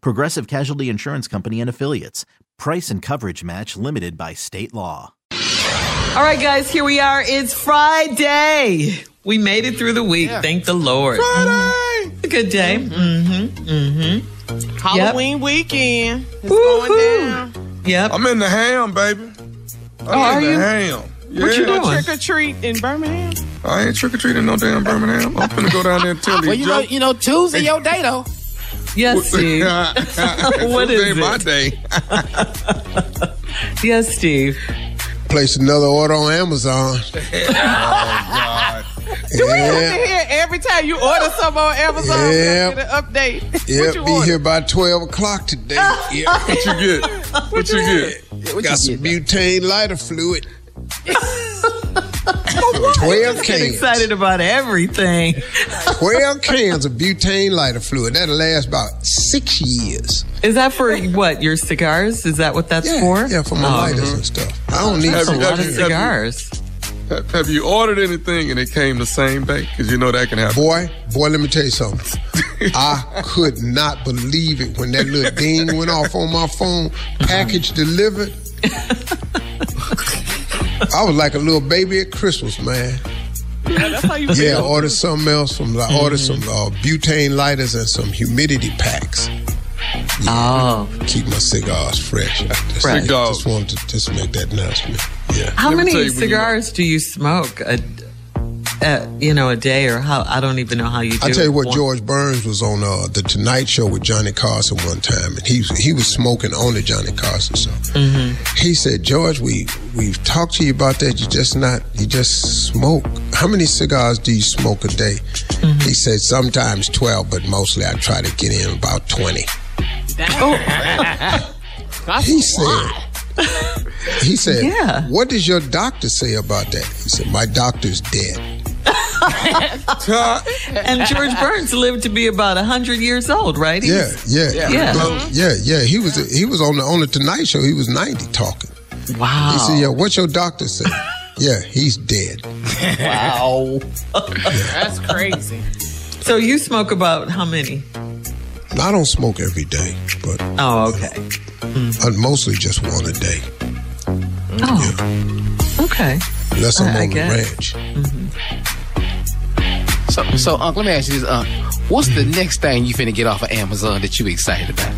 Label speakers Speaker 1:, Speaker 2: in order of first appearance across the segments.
Speaker 1: Progressive Casualty Insurance Company and Affiliates. Price and coverage match limited by state law.
Speaker 2: All right, guys, here we are. It's Friday. We made it through the week. Thank the Lord.
Speaker 3: Friday.
Speaker 2: It's a good day. Mm-hmm. Mm-hmm.
Speaker 3: Halloween weekend. It's
Speaker 2: Woo-hoo.
Speaker 3: going down.
Speaker 2: Yep.
Speaker 4: I'm in the ham, baby. I'm
Speaker 2: Oh, are
Speaker 4: in the
Speaker 2: you?
Speaker 4: ham.
Speaker 2: What you
Speaker 4: Yeah.
Speaker 2: doing?
Speaker 3: Trick or treat in Birmingham.
Speaker 4: I ain't trick or treating no damn Birmingham. I'm finna go down there and tell
Speaker 5: Well,
Speaker 4: these
Speaker 5: you know, you know, Tuesday your day though.
Speaker 2: Yes, Steve. What is
Speaker 4: Tuesday my day.
Speaker 2: Yes, Steve.
Speaker 6: Place another order on Amazon.
Speaker 4: Oh, God.
Speaker 3: Do we have to hear every time you order something on Amazon? we
Speaker 6: Yeah.
Speaker 3: Get an update.
Speaker 6: yeah, be
Speaker 3: order?
Speaker 6: here by 12 o'clock today. Yeah,
Speaker 4: What you get? What you get?
Speaker 6: got some butane lighter fluid. 12
Speaker 2: Get
Speaker 6: cans.
Speaker 2: excited about everything.
Speaker 6: 12 cans of butane lighter fluid. That'll last about six years.
Speaker 2: Is that for what? Your cigars? Is that what that's
Speaker 6: Yeah,
Speaker 2: for?
Speaker 6: yeah, for my
Speaker 2: Oh,
Speaker 6: lighters and stuff. I don't need
Speaker 2: That's a lot of
Speaker 4: you- have you-
Speaker 2: cigars.
Speaker 4: Have, have you ordered anything and it came the same day? Because you know that can happen.
Speaker 6: Boy, boy, let me tell you something. I could not believe it when that little ding went off on my phone. Package delivered. I was like a little baby at Christmas, man.
Speaker 3: Yeah, that's how you
Speaker 6: Yeah, I ordered something else from. I ordered some uh, butane lighters and some humidity packs.
Speaker 2: Oh.
Speaker 6: Keep my cigars fresh. I just,
Speaker 2: Fresh.
Speaker 4: Cigars.
Speaker 6: just wanted to just make that announcement. Yeah.
Speaker 2: How
Speaker 4: Let
Speaker 2: many
Speaker 4: you when you-
Speaker 2: cigars do you smoke? A, a, you know, a day or how? I don't even know how you do.
Speaker 6: I tell you what,
Speaker 2: one.
Speaker 6: George Burns was on uh, the Tonight Show with Johnny Carson one time, and he he was smoking on the Johnny Carson show.
Speaker 2: Mm-hmm.
Speaker 6: He said, "George, we we've talked to you about that. You just not you just smoke. How many cigars do you smoke a day?"
Speaker 2: Mm-hmm.
Speaker 6: He said, "Sometimes twelve, but mostly I try to get in about 20.
Speaker 5: That's
Speaker 6: He said. He said,
Speaker 2: Yeah.
Speaker 6: "What does your doctor say about that?" He said, "My doctor's dead."
Speaker 2: And George Burns lived to be about hundred years old, right? He
Speaker 6: Yeah,
Speaker 2: was-
Speaker 6: yeah,
Speaker 2: Yeah.
Speaker 6: yeah, uh-huh. yeah, yeah. He was he was on the on the Tonight Show. He was ninety talking.
Speaker 2: Wow.
Speaker 6: He said, "Yeah, what's your doctor say?" yeah, he's dead.
Speaker 2: wow.
Speaker 3: That's crazy.
Speaker 2: So you smoke about how many?
Speaker 6: I don't smoke every day, but
Speaker 2: Oh, okay. Hmm.
Speaker 6: I mostly just one a day,
Speaker 2: Oh, okay.
Speaker 6: unless I'm
Speaker 2: I- I
Speaker 6: on the
Speaker 2: guess.
Speaker 6: ranch. Mm-hmm.
Speaker 5: So, so, Unc, let me ask you this, Unc. What's the next thing you finna get off of Amazon that you excited about?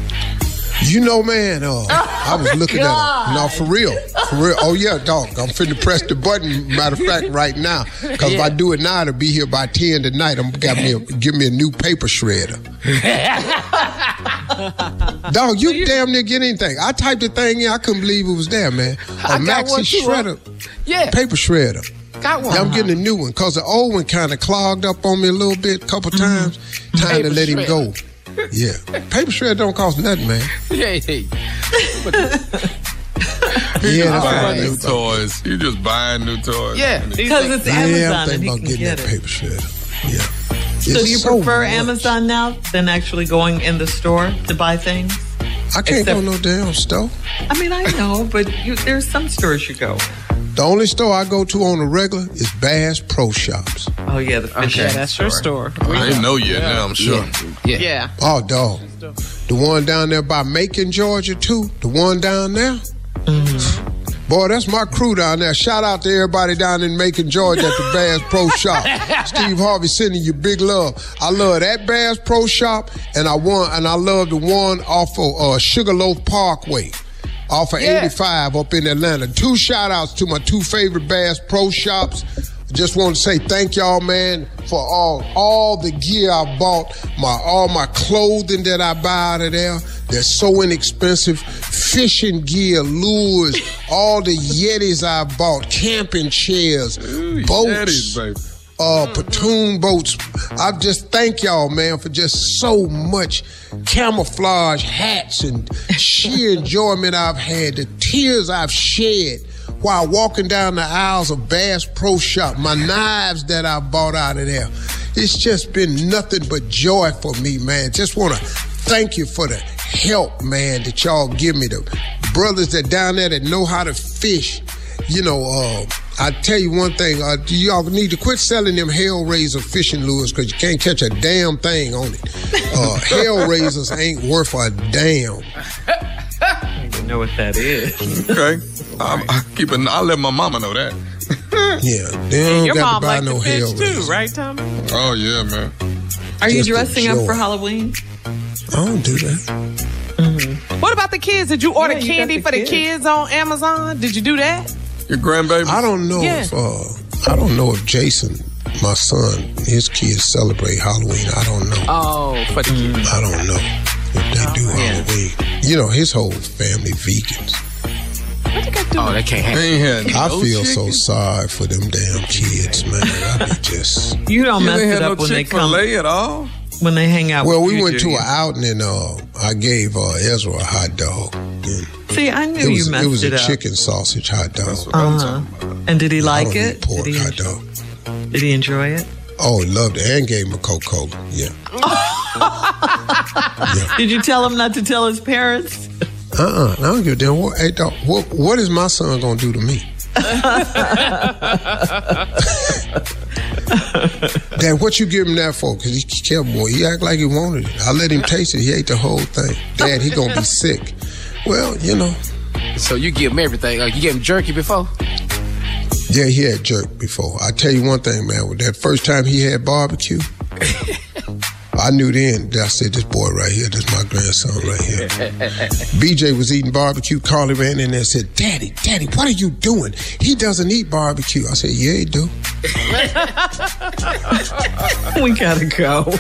Speaker 6: You know, man, uh, I was looking at him. No, for real. For real. Oh, yeah, dog. I'm finna press the button, matter of fact, right now. Because if I do it now, it'll be here by 10 tonight. I'm got me a, give me a new paper shredder. dog, you damn near get anything. I typed the thing in. I couldn't believe it was there, man. A
Speaker 5: I
Speaker 6: Maxi shredder.
Speaker 5: Yeah.
Speaker 6: Paper shredder.
Speaker 5: Got one.
Speaker 6: Yeah, I'm getting a new one because the old one kind of clogged up on me a little bit, a couple mm-hmm. times. Time
Speaker 5: Paper
Speaker 6: to let him go. Yeah. Paper shredder don't cost nothing, man.
Speaker 5: Hey, hey.
Speaker 4: You
Speaker 6: Yeah,
Speaker 4: just
Speaker 6: that's
Speaker 4: buying
Speaker 6: right.
Speaker 4: new toys. You just buying new toys.
Speaker 5: Yeah.
Speaker 2: Because it's
Speaker 6: Yeah,
Speaker 2: Amazon
Speaker 6: I'm
Speaker 2: and
Speaker 6: thinking
Speaker 2: he
Speaker 6: about
Speaker 2: can
Speaker 6: getting
Speaker 2: get
Speaker 6: that
Speaker 2: it.
Speaker 6: paper shredder. Yeah.
Speaker 2: So
Speaker 6: It's
Speaker 2: do you prefer
Speaker 6: much.
Speaker 2: Amazon now than actually going in the store to buy things?
Speaker 6: I can't
Speaker 2: Except-
Speaker 6: go no damn store.
Speaker 2: I mean, I know, but you, there's some stores you go.
Speaker 6: The only store I go to on a regular is Bass Pro Shops.
Speaker 2: Oh yeah, the fish.
Speaker 3: Yeah, that's your store.
Speaker 4: I ain't know yet now, I'm sure.
Speaker 5: Yeah.
Speaker 3: Yeah.
Speaker 6: Oh, dog. The one down there by Macon, Georgia, too. The one down there. Boy, that's my crew down there. Shout out to everybody down in Macon, Georgia at the Bass Pro Shop. Steve Harvey sending you big love. I love that Bass Pro Shop, and I want and I love the one off of uh, Sugarloaf Parkway. Off of
Speaker 3: Yeah.
Speaker 6: 85 up in Atlanta. Two shout outs to my two favorite Bass Pro Shops. Just want to say thank y'all, man, for all all the gear I bought, my all my clothing that I buy out of there. They're so inexpensive. Fishing gear, lures, all the Yetis I bought, camping chairs, boats
Speaker 4: Yetis, baby.
Speaker 6: Uh, platoon boats. I just thank y'all, man, for just so much camouflage hats and sheer enjoyment I've had, the tears I've shed while walking down the aisles of Bass Pro Shop, my knives that I bought out of there. It's just been nothing but joy for me, man. Just want to thank you for the help, man, that y'all give me. The brothers that down there that know how to fish. You know, uh, I tell you one thing, uh, y'all need to quit selling them Hellraiser fishing lures because you can't catch a damn thing on it. Uh, Hellraisers ain't worth a damn.
Speaker 2: I don't even know what that is.
Speaker 4: Okay. I, I keep it. I'll let my mama know that.
Speaker 6: Yeah, they don't
Speaker 3: Your
Speaker 6: got
Speaker 3: mom
Speaker 6: to buy no
Speaker 3: to fish
Speaker 6: Hellraiser.
Speaker 3: too, right, Tommy?
Speaker 4: Oh yeah, man.
Speaker 2: Are you
Speaker 6: Just a
Speaker 2: dressing up for Halloween?
Speaker 6: I don't do that.
Speaker 3: What about the kids? Did you order
Speaker 2: Yeah, you
Speaker 3: candy
Speaker 2: the
Speaker 3: for the
Speaker 2: kids.
Speaker 3: kids on Amazon? Did you do that?
Speaker 4: Your grandbaby.
Speaker 6: I don't know
Speaker 3: Yeah.
Speaker 6: if uh, I don't know if Jason, my son, his kids celebrate Halloween. I don't know.
Speaker 5: Oh, for the kids.
Speaker 6: I don't know if they do Halloween. You know, his whole family vegans. What they got do?
Speaker 5: Oh, that can't happen.
Speaker 4: They ain't had
Speaker 6: I
Speaker 4: no
Speaker 6: feel so sorry for them damn kids, man. I be just.
Speaker 2: You don't
Speaker 4: You
Speaker 2: mess
Speaker 4: ain't
Speaker 2: it up
Speaker 4: no
Speaker 2: when they
Speaker 4: Chick
Speaker 2: come
Speaker 4: Fil A at all.
Speaker 2: when they hang out.
Speaker 6: Well,
Speaker 2: with
Speaker 6: we went to
Speaker 2: do
Speaker 6: an outing and uh, I gave uh, Ezra a hot dog. And
Speaker 2: See, I knew
Speaker 6: it was
Speaker 2: you messed
Speaker 6: it was a
Speaker 2: up.
Speaker 6: chicken sausage hot dog.
Speaker 2: Uh-huh. And did he
Speaker 6: I
Speaker 2: like
Speaker 6: don't
Speaker 2: it?
Speaker 6: pork
Speaker 2: Did he,
Speaker 6: hot dog.
Speaker 2: did he enjoy it?
Speaker 6: Oh, he loved it and gave him a Coca Cola. Yeah.
Speaker 2: Did you tell him not to tell his parents?
Speaker 6: Uh uh I don't give a damn. What, hey, dog, what, what is my son gonna do to me? Dad, what you give him that for? Because he kept boy. He act like he wanted it. I let him taste it. He ate the whole thing. Dad, he gonna be sick. Well, you know,
Speaker 5: So you give him everything. Like you gave him jerky before?
Speaker 6: yeah, he had jerk before. I tell you one thing, man. With that first time he had barbecue, I knew then. that I said, "This boy right here, this my grandson right here." BJ was eating barbecue. Carly ran in there and said, "Daddy, Daddy, what are you doing? He doesn't eat barbecue." I said, "Yeah, he do."
Speaker 2: We gotta go.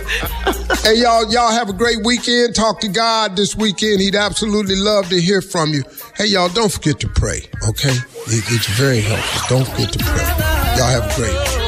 Speaker 6: Hey, y'all, y'all have a great weekend. Talk to God this weekend. He'd absolutely love to hear from you. Hey, y'all, don't forget to pray, okay? It, it's very helpful. Don't forget to pray. Y'all have a great